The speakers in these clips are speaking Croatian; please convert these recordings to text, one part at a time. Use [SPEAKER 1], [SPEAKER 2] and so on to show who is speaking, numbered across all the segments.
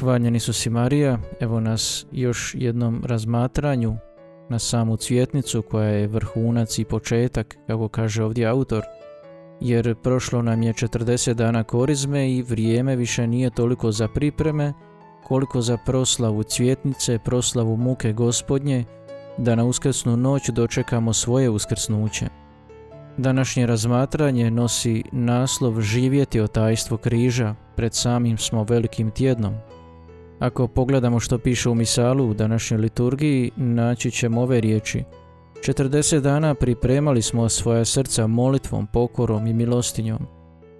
[SPEAKER 1] Hvaljeni su si Marija, evo nas još jednom razmatranju na samu cvjetnicu koja je vrhunac i početak, kako kaže ovdje autor, jer prošlo nam je 40 dana korizme i vrijeme više nije toliko za pripreme, koliko za proslavu cvjetnice, proslavu muke gospodnje, da na uskrsnu noć dočekamo svoje uskrsnuće. Današnje razmatranje nosi naslov živjeti o tajstvu križa pred samim smo velikim tjednom. Ako pogledamo što piše u misalu u današnjoj liturgiji, naći ćemo ove riječi. 40 dana pripremali smo svoja srca molitvom, pokorom i milostinjom.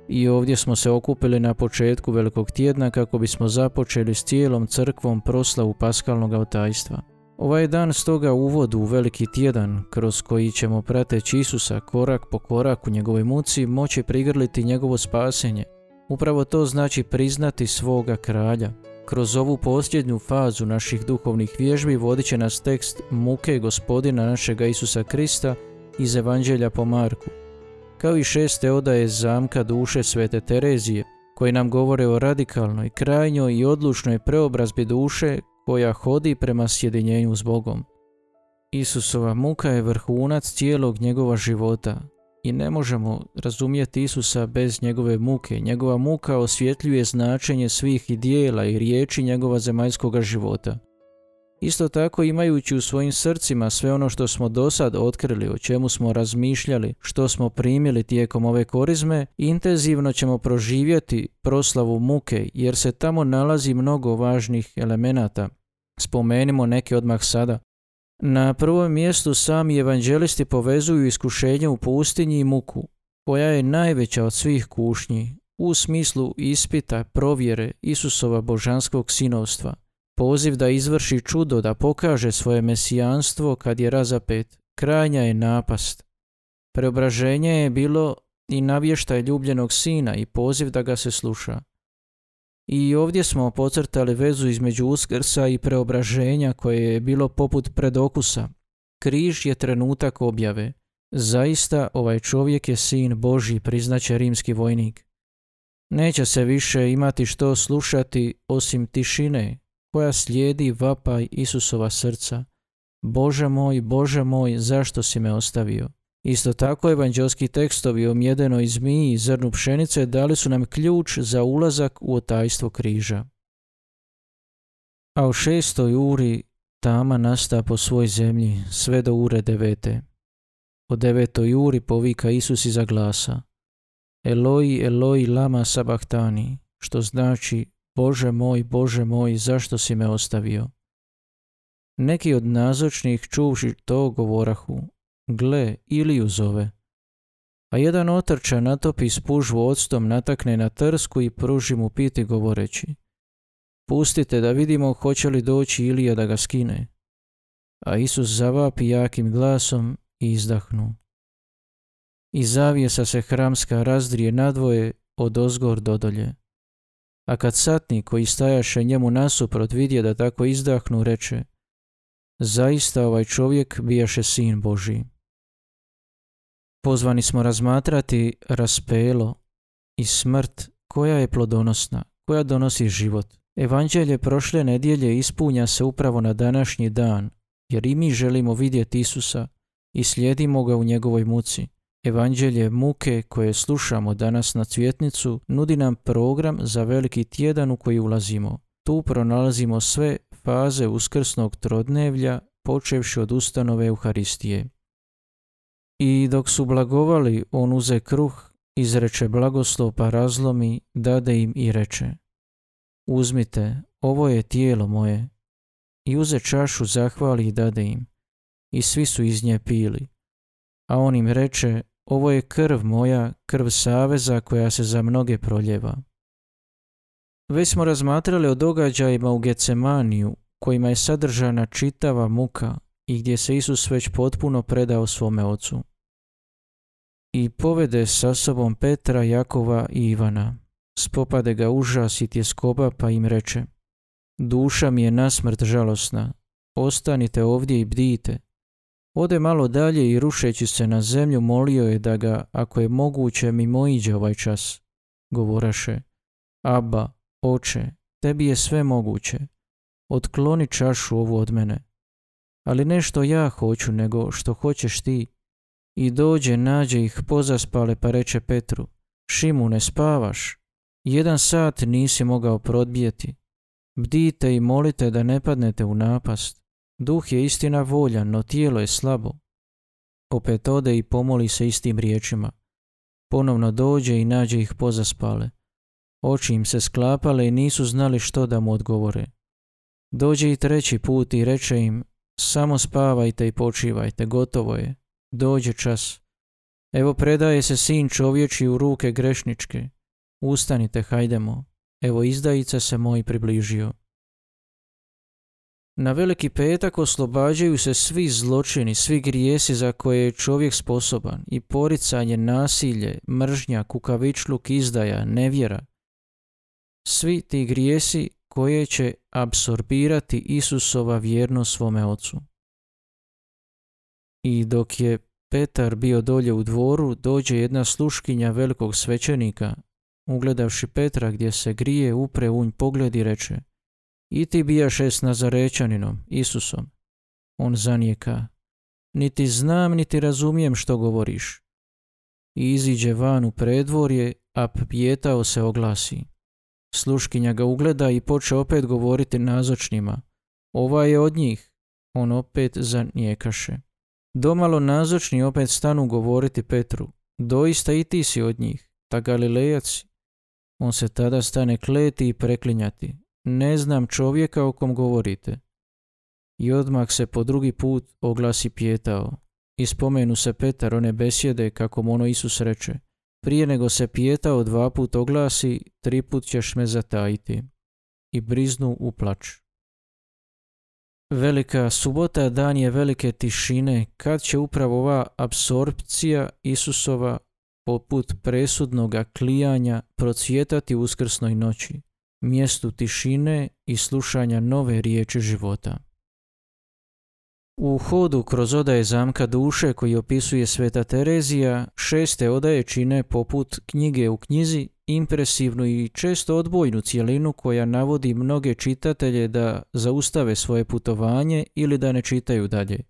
[SPEAKER 1] I ovdje smo se okupili na početku velikog tjedna kako bismo započeli s cijelom crkvom proslavu paskalnog otajstva. Ovaj dan stoga uvod u veliki tjedan kroz koji ćemo prateći Isusa korak po korak u njegovoj muci moći prigrliti njegovo spasenje. Upravo to znači priznati svoga kralja. Kroz ovu posljednju fazu naših duhovnih vježbi vodit će nas tekst muke gospodina našega Isusa Krista iz Evanđelja po Marku. Kao i šeste odaje zamka duše svete Terezije, koji nam govore o radikalnoj, krajnjoj i odlučnoj preobrazbi duše koja hodi prema sjedinjenju s Bogom. Isusova muka je vrhunac cijelog njegova života i ne možemo razumjeti Isusa bez njegove muke. Njegova muka osvjetljuje značenje svih i dijela i riječi njegova zemaljskoga života. Isto tako imajući u svojim srcima sve ono što smo do sad otkrili, o čemu smo razmišljali, što smo primili tijekom ove korizme, intenzivno ćemo proživjeti proslavu muke jer se tamo nalazi mnogo važnih elemenata. Spomenimo neke odmah sada. Na prvom mjestu sami evanđelisti povezuju iskušenje u pustinji i muku, koja je najveća od svih kušnji, u smislu ispita, provjere Isusova božanskog sinovstva – Poziv da izvrši čudo, da pokaže svoje mesijanstvo kad je razapet, krajnja je napast. Preobraženje je bilo i navještaj ljubljenog sina i poziv da ga se sluša. I ovdje smo pocrtali vezu između uskrsa i preobraženja koje je bilo poput predokusa. Križ je trenutak objave. Zaista ovaj čovjek je sin Boži, priznaće rimski vojnik. Neće se više imati što slušati osim tišine, koja slijedi vapaj Isusova srca. Bože moj, Bože moj, zašto si me ostavio? Isto tako evanđelski tekstovi o mjedenoj zmiji i zrnu pšenice dali su nam ključ za ulazak u otajstvo križa. A u šestoj uri tama nasta po svoj zemlji sve do ure devete. O devetoj uri povika Isus iza glasa. Eloi, Eloi, lama sabahtani, što znači Bože moj, Bože moj, zašto si me ostavio? Neki od nazočnih čuvši to govorahu, gle, Iliju zove. A jedan otrča natopi spužvu octom, natakne na trsku i pruži mu piti govoreći. Pustite da vidimo hoće li doći Ilija da ga skine. A Isus zavapi jakim glasom i izdahnu. I zavijesa se hramska razdrije nadvoje od ozgor do dolje. A kad satnik koji stajaše njemu nasuprot vidje da tako izdahnu, reče Zaista ovaj čovjek bijaše sin Boži. Pozvani smo razmatrati raspelo i smrt koja je plodonosna, koja donosi život. Evanđelje prošle nedjelje ispunja se upravo na današnji dan, jer i mi želimo vidjeti Isusa i slijedimo ga u njegovoj muci. Evanđelje muke koje slušamo danas na cvjetnicu nudi nam program za veliki tjedan u koji ulazimo. Tu pronalazimo sve faze uskrsnog trodnevlja počevši od ustanove Euharistije. I dok su blagovali, on uze kruh, izreče blagoslov pa razlomi, dade im i reče Uzmite, ovo je tijelo moje. I uze čašu, zahvali i dade im. I svi su iz nje pili. A on im reče, ovo je krv moja, krv saveza koja se za mnoge proljeva. Već smo razmatrali o događajima u Gecemaniju, kojima je sadržana čitava muka i gdje se Isus već potpuno predao svome ocu. I povede sa sobom Petra, Jakova i Ivana. Spopade ga užas i tjeskoba pa im reče Duša mi je nasmrt žalosna, ostanite ovdje i bdijte. Ode malo dalje i rušeći se na zemlju molio je da ga, ako je moguće, mimoiđe ovaj čas. Govoraše, Abba, oče, tebi je sve moguće. Otkloni čašu ovu od mene. Ali ne što ja hoću, nego što hoćeš ti. I dođe, nađe ih pozaspale pa reče Petru, Šimu, ne spavaš? Jedan sat nisi mogao prodbijeti. Bdite i molite da ne padnete u napast. Duh je istina voljan, no tijelo je slabo. Opet ode i pomoli se istim riječima. Ponovno dođe i nađe ih pozaspale. Oči im se sklapale i nisu znali što da mu odgovore. Dođe i treći put i reče im, samo spavajte i počivajte, gotovo je. Dođe čas. Evo predaje se sin čovječi u ruke grešničke. Ustanite, hajdemo. Evo izdajica se moj približio. Na veliki petak oslobađaju se svi zločini, svi grijesi za koje je čovjek sposoban i poricanje, nasilje, mržnja, kukavičluk, izdaja, nevjera. Svi ti grijesi koje će apsorbirati Isusova vjerno svome ocu. I dok je Petar bio dolje u dvoru, dođe jedna sluškinja velikog svećenika, ugledavši Petra gdje se grije, upre unj pogled i reče I ti bijaše s Nazarećaninom, Isusom. On zanijeka, niti znam, niti razumijem što govoriš. I iziđe van u predvorje, a pjetao se oglasi. Sluškinja ga ugleda i poče opet govoriti nazočnima. Ova je od njih. On opet zanijekaše. Domalo nazočni opet stanu govoriti Petru. Doista i ti si od njih, ta Galilejac. On se tada stane kleti i preklinjati. Ne znam čovjeka o kom govorite. I odmah se po drugi put oglasi pjetao. I spomenu se Petar one besjede kako mu ono Isus reče. Prije nego se pijetao dva put oglasi, tri put ćeš me zatajiti. I briznu u plač. Velika subota dan je velike tišine kad će upravo ova apsorpcija Isusova poput presudnoga klijanja procvjetati uskrsnoj noći, mjestu tišine i slušanja nove riječi života. U hodu kroz odaje zamka duše koji opisuje Sveta Terezija, šeste odaje čine poput knjige u knjizi impresivnu i često odbojnu cjelinu koja navodi mnoge čitatelje da zaustave svoje putovanje ili da ne čitaju dalje.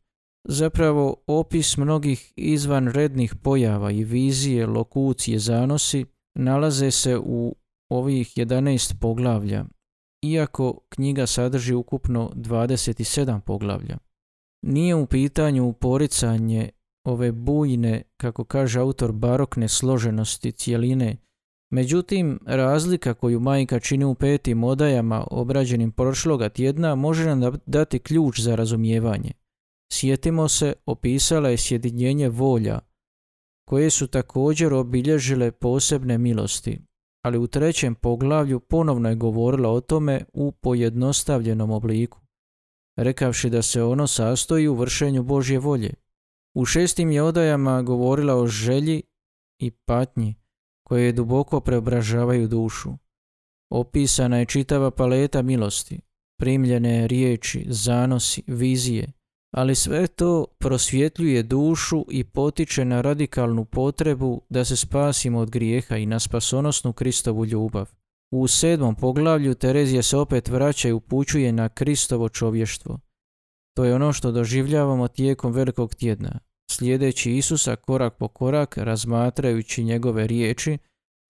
[SPEAKER 1] Zapravo, opis mnogih izvanrednih pojava i vizije, lokucije, zanosi nalaze se u ovih 11 poglavlja, iako knjiga sadrži ukupno 27 poglavlja. Nije u pitanju poricanje ove bujne, kako kaže autor, barokne složenosti cijeline, međutim razlika koju majka čini u petim odajama obrađenim prošloga tjedna može nam dati ključ za razumijevanje. Sjetimo se, opisala je sjedinjenje volja, koje su također obilježile posebne milosti, ali u trećem poglavlju ponovno je govorila o tome u pojednostavljenom obliku rekavši da se ono sastoji u vršenju Božje volje. U šestim je odajama govorila o želji i patnji koje duboko preobražavaju dušu. Opisana je čitava paleta milosti, primljene riječi, zanosi, vizije, ali sve to prosvjetljuje dušu i potiče na radikalnu potrebu da se spasimo od grijeha i na spasonosnu Kristovu ljubav. U sedmom poglavlju Terezija se opet vraća i upućuje na Kristovo čovještvo. To je ono što doživljavamo tijekom velikog tjedna, slijedeći Isusa korak po korak, razmatrajući njegove riječi,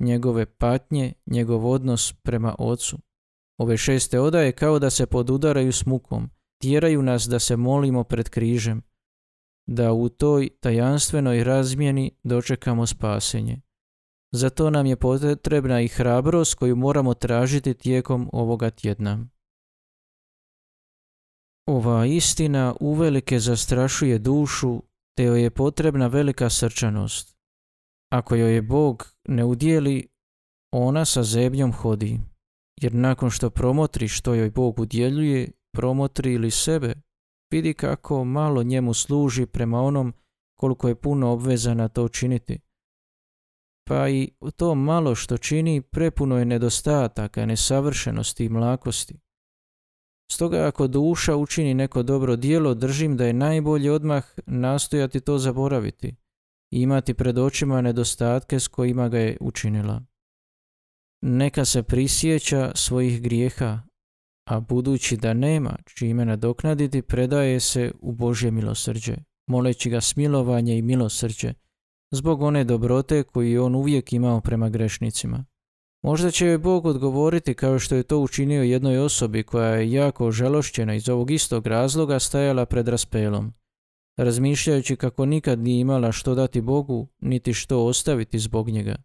[SPEAKER 1] njegove patnje, njegov odnos prema Ocu. Ove šeste odaje kao da se podudaraju s mukom, tjeraju nas da se molimo pred križem, da u toj tajanstvenoj razmjeni dočekamo spasenje. Za to nam je potrebna i hrabrost koju moramo tražiti tijekom ovoga tjedna. Ova istina uvelike zastrašuje dušu, te joj je potrebna velika srčanost. Ako joj je Bog ne udjeli, ona sa zebnjom hodi, jer nakon što promotri što joj Bog udjeljuje, promotri ili sebe, vidi kako malo njemu služi prema onom koliko je puno obvezana to činiti pa i to malo što čini prepuno je nedostataka, nesavršenosti i mlakosti. Stoga ako duša učini neko dobro dijelo, držim da je najbolje odmah nastojati to zaboraviti i imati pred očima nedostatke s kojima ga je učinila. Neka se prisjeća svojih grijeha, a budući da nema čime nadoknaditi, predaje se u Božje milosrđe, moleći ga smilovanje i milosrđe, zbog one dobrote koju je on uvijek imao prema grešnicima. Možda će joj Bog odgovoriti kao što je to učinio jednoj osobi koja je jako žalošćena iz ovog istog razloga stajala pred raspelom, razmišljajući kako nikad nije imala što dati Bogu, niti što ostaviti zbog njega.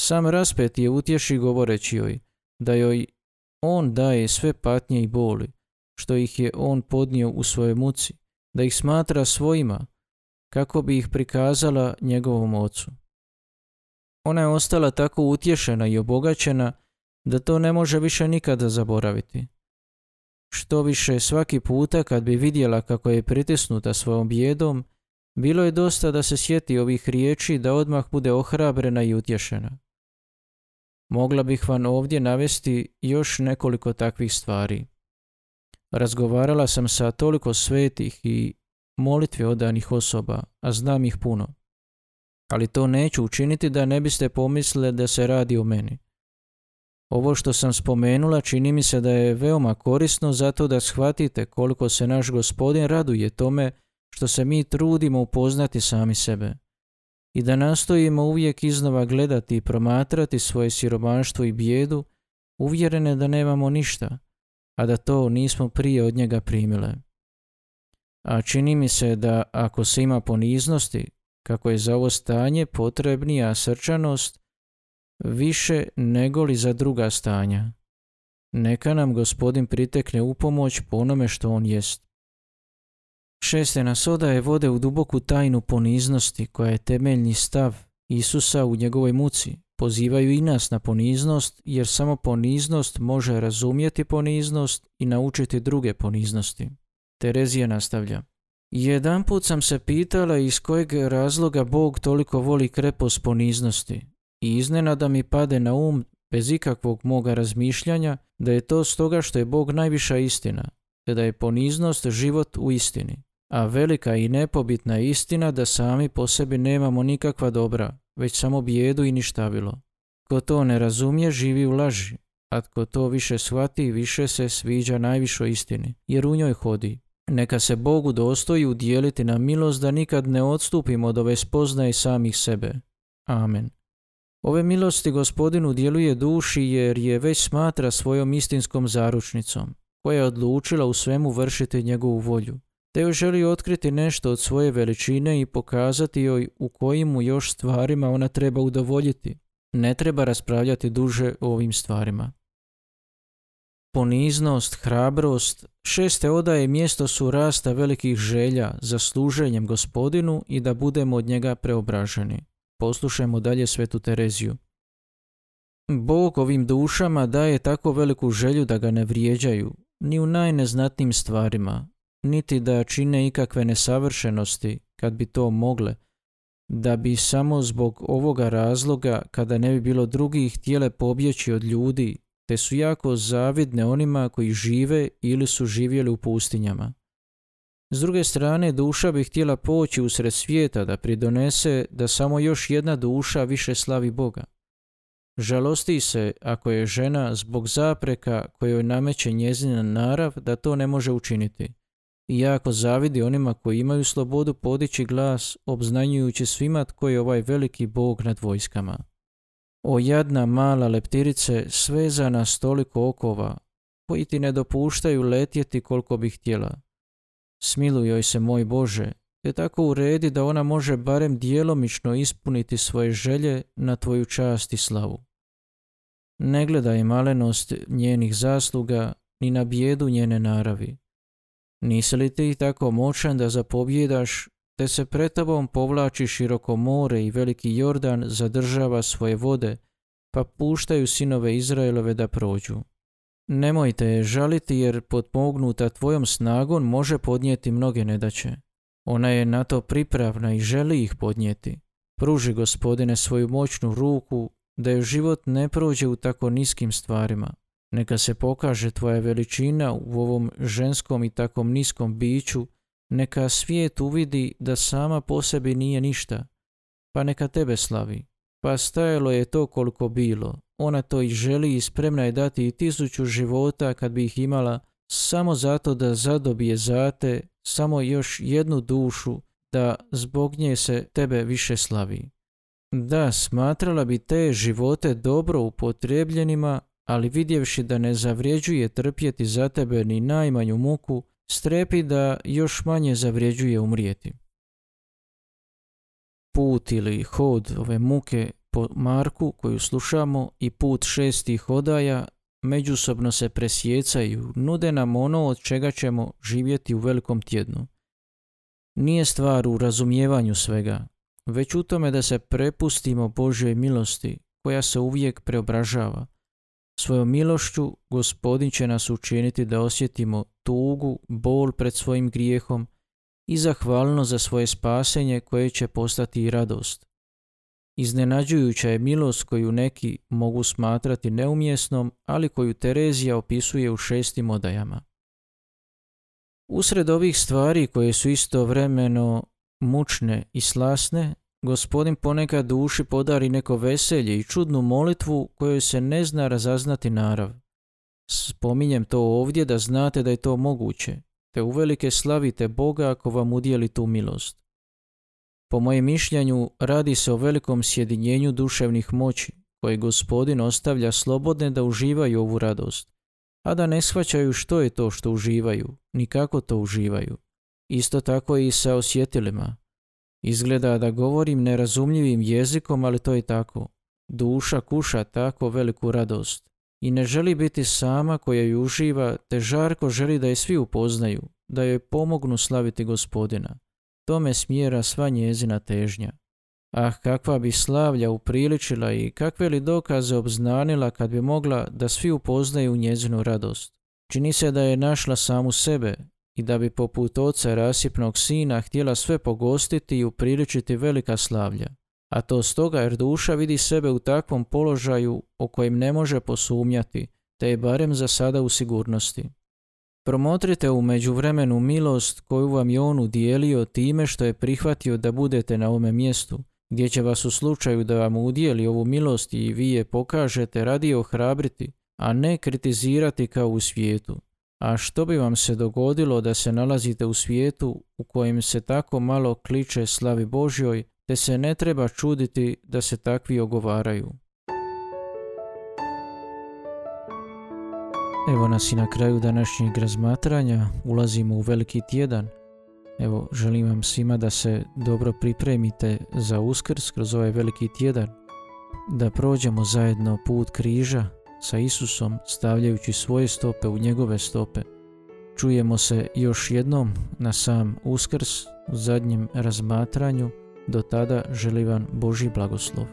[SPEAKER 1] Sam raspet je utješi govoreći joj da joj on daje sve patnje i boli, što ih je on podnio u svojoj muci, da ih smatra svojima, kako bi ih prikazala njegovom ocu. Ona je ostala tako utješena i obogaćena da to ne može više nikada zaboraviti. Što više svaki puta kad bi vidjela kako je pritisnuta svojom bijedom, bilo je dosta da se sjeti ovih riječi da odmah bude ohrabrena i utješena. Mogla bih vam ovdje navesti još nekoliko takvih stvari. Razgovarala sam sa toliko svetih i molitvi odanih osoba, a znam ih puno. Ali to neću učiniti da ne biste pomislili da se radi o meni. Ovo što sam spomenula čini mi se da je veoma korisno zato da shvatite koliko se naš gospodin raduje tome što se mi trudimo upoznati sami sebe i da nastojimo uvijek iznova gledati i promatrati svoje siromaštvo i bijedu, uvjerene da nemamo ništa, a da to nismo prije od njega primile. A čini mi se da ako se ima poniznosti, kako je za ovo stanje potrebnija srčanost, više nego li za druga stanja. Neka nam gospodin pritekne u pomoć po onome što on jest. Šeste nas odaje vode u duboku tajnu poniznosti koja je temeljni stav Isusa u njegovoj muci. Pozivaju i nas na poniznost jer samo poniznost može razumjeti poniznost i naučiti druge poniznosti. Terezija nastavlja. Jedan put sam se pitala iz kojeg razloga Bog toliko voli krepost poniznosti i iznenada mi pade na um bez ikakvog moga razmišljanja da je to stoga što je Bog najviša istina, te da je poniznost život u istini. A velika i nepobitna istina da sami po sebi nemamo nikakva dobra, već samo bijedu i ništavilo. Ko to ne razumije, živi u laži, a tko to više shvati, više se sviđa najvišoj istini, jer u njoj hodi. Neka se Bogu dostoji udjeliti na milost da nikad ne odstupimo od ove spoznaje samih sebe. Amen. Ove milosti gospodinu djeluje duši jer je već smatra svojom istinskom zaručnicom, koja je odlučila u svemu vršiti njegovu volju te joj želi otkriti nešto od svoje veličine i pokazati joj u kojim mu još stvarima ona treba udovoljiti. Ne treba raspravljati duže o ovim stvarima. Poniznost, hrabrost, šeste odaje mjesto su rasta velikih želja za služenjem gospodinu i da budemo od njega preobraženi. Poslušajmo dalje svetu Tereziju. Bog ovim dušama daje tako veliku želju da ga ne vrijeđaju, ni u najneznatnijim stvarima, niti da čine ikakve nesavršenosti kad bi to mogle, da bi samo zbog ovoga razloga kada ne bi bilo drugih htjele pobjeći od ljudi, te su jako zavidne onima koji žive ili su živjeli u pustinjama. S druge strane, duša bi htjela poći usred svijeta da pridonese da samo još jedna duša više slavi Boga. Žalosti se ako je žena zbog zapreka kojoj nameće njezina narav da to ne može učiniti i jako zavidi onima koji imaju slobodu podići glas, obznanjujući svima tko je ovaj veliki bog nad vojskama. O jadna mala leptirice svezana s toliko okova, koji ti ne dopuštaju letjeti koliko bi htjela. Smiluj joj se, moj Bože, te tako uredi da ona može barem djelomično ispuniti svoje želje na tvoju čast i slavu. Ne gledaj malenost njenih zasluga, ni na bijedu njene naravi Nisi li ti tako moćan da zapobjedaš, te se pred tobom povlači široko more i veliki Jordan zadržava svoje vode, pa puštaju sinove Izraelove da prođu. Nemojte je žaliti jer potpognuta tvojom snagom može podnijeti mnoge nedaće. Ona je na to pripravna i želi ih podnijeti. Pruži gospodine svoju moćnu ruku da joj život ne prođe u tako niskim stvarima. Neka se pokaže tvoja veličina u ovom ženskom i takom niskom biću, neka svijet uvidi da sama po sebi nije ništa, pa neka tebe slavi. Pa stajalo je to koliko bilo, ona to i želi i spremna je dati i tisuću života kad bi ih imala samo zato da zadobije zate samo još jednu dušu da zbog nje se tebe više slavi. Da, smatrala bi te živote dobro upotrebljenima, ali vidjevši da ne zavrijeđuje trpjeti za tebe ni najmanju muku, strepi da još manje zavrijeđuje umrijeti. Put ili hod ove muke po Marku koju slušamo i put šestih odaja međusobno se presjecaju, nude nam ono od čega ćemo živjeti u velikom tjednu. Nije stvar u razumijevanju svega, već u tome da se prepustimo Božoj milosti koja se uvijek preobražava. Svojom milošću gospodin će nas učiniti da osjetimo tugu, bol pred svojim grijehom i zahvalno za svoje spasenje koje će postati i radost. Iznenađujuća je milost koju neki mogu smatrati neumjesnom, ali koju Terezija opisuje u šestim odajama. Usred ovih stvari koje su istovremeno mučne i slasne, gospodin ponekad duši podari neko veselje i čudnu molitvu kojoj se ne zna razaznati narav. Spominjem to ovdje da znate da je to moguće, te uvelike slavite Boga ako vam udijeli tu milost. Po mojem mišljenju radi se o velikom sjedinjenju duševnih moći, koje gospodin ostavlja slobodne da uživaju ovu radost, a da ne shvaćaju što je to što uživaju, ni kako to uživaju. Isto tako i sa osjetilima. Izgleda da govorim nerazumljivim jezikom, ali to je tako. Duša kuša tako veliku radost i ne želi biti sama koja ju uživa, te žarko želi da je svi upoznaju, da joj pomognu slaviti gospodina. Tome smjera sva njezina težnja. Ah, kakva bi slavlja upriličila i kakve li dokaze obznanila kad bi mogla da svi upoznaju njezinu radost. Čini se da je našla samu sebe i da bi poput oca rasipnog sina htjela sve pogostiti i upriličiti velika slavlja. A to stoga jer duša vidi sebe u takvom položaju o kojem ne može posumnjati, te je barem za sada u sigurnosti. Promotrite u međuvremenu milost koju vam je on udijelio time što je prihvatio da budete na ovome mjestu, gdje će vas u slučaju da vam udijeli ovu milost i vi je pokažete radi ohrabriti, a ne kritizirati kao u svijetu. A što bi vam se dogodilo da se nalazite u svijetu u kojem se tako malo kliče slavi Božjoj, te se ne treba čuditi da se takvi ogovaraju. Evo nas i na kraju današnjeg razmatranja, ulazimo u veliki tjedan. Evo, želim vam svima da se dobro pripremite za uskrs kroz ovaj veliki tjedan, da prođemo zajedno put križa sa Isusom stavljajući svoje stope u njegove stope. Čujemo se još jednom na sam uskrs u zadnjem razmatranju. Do tada želim vam Boži blagoslov.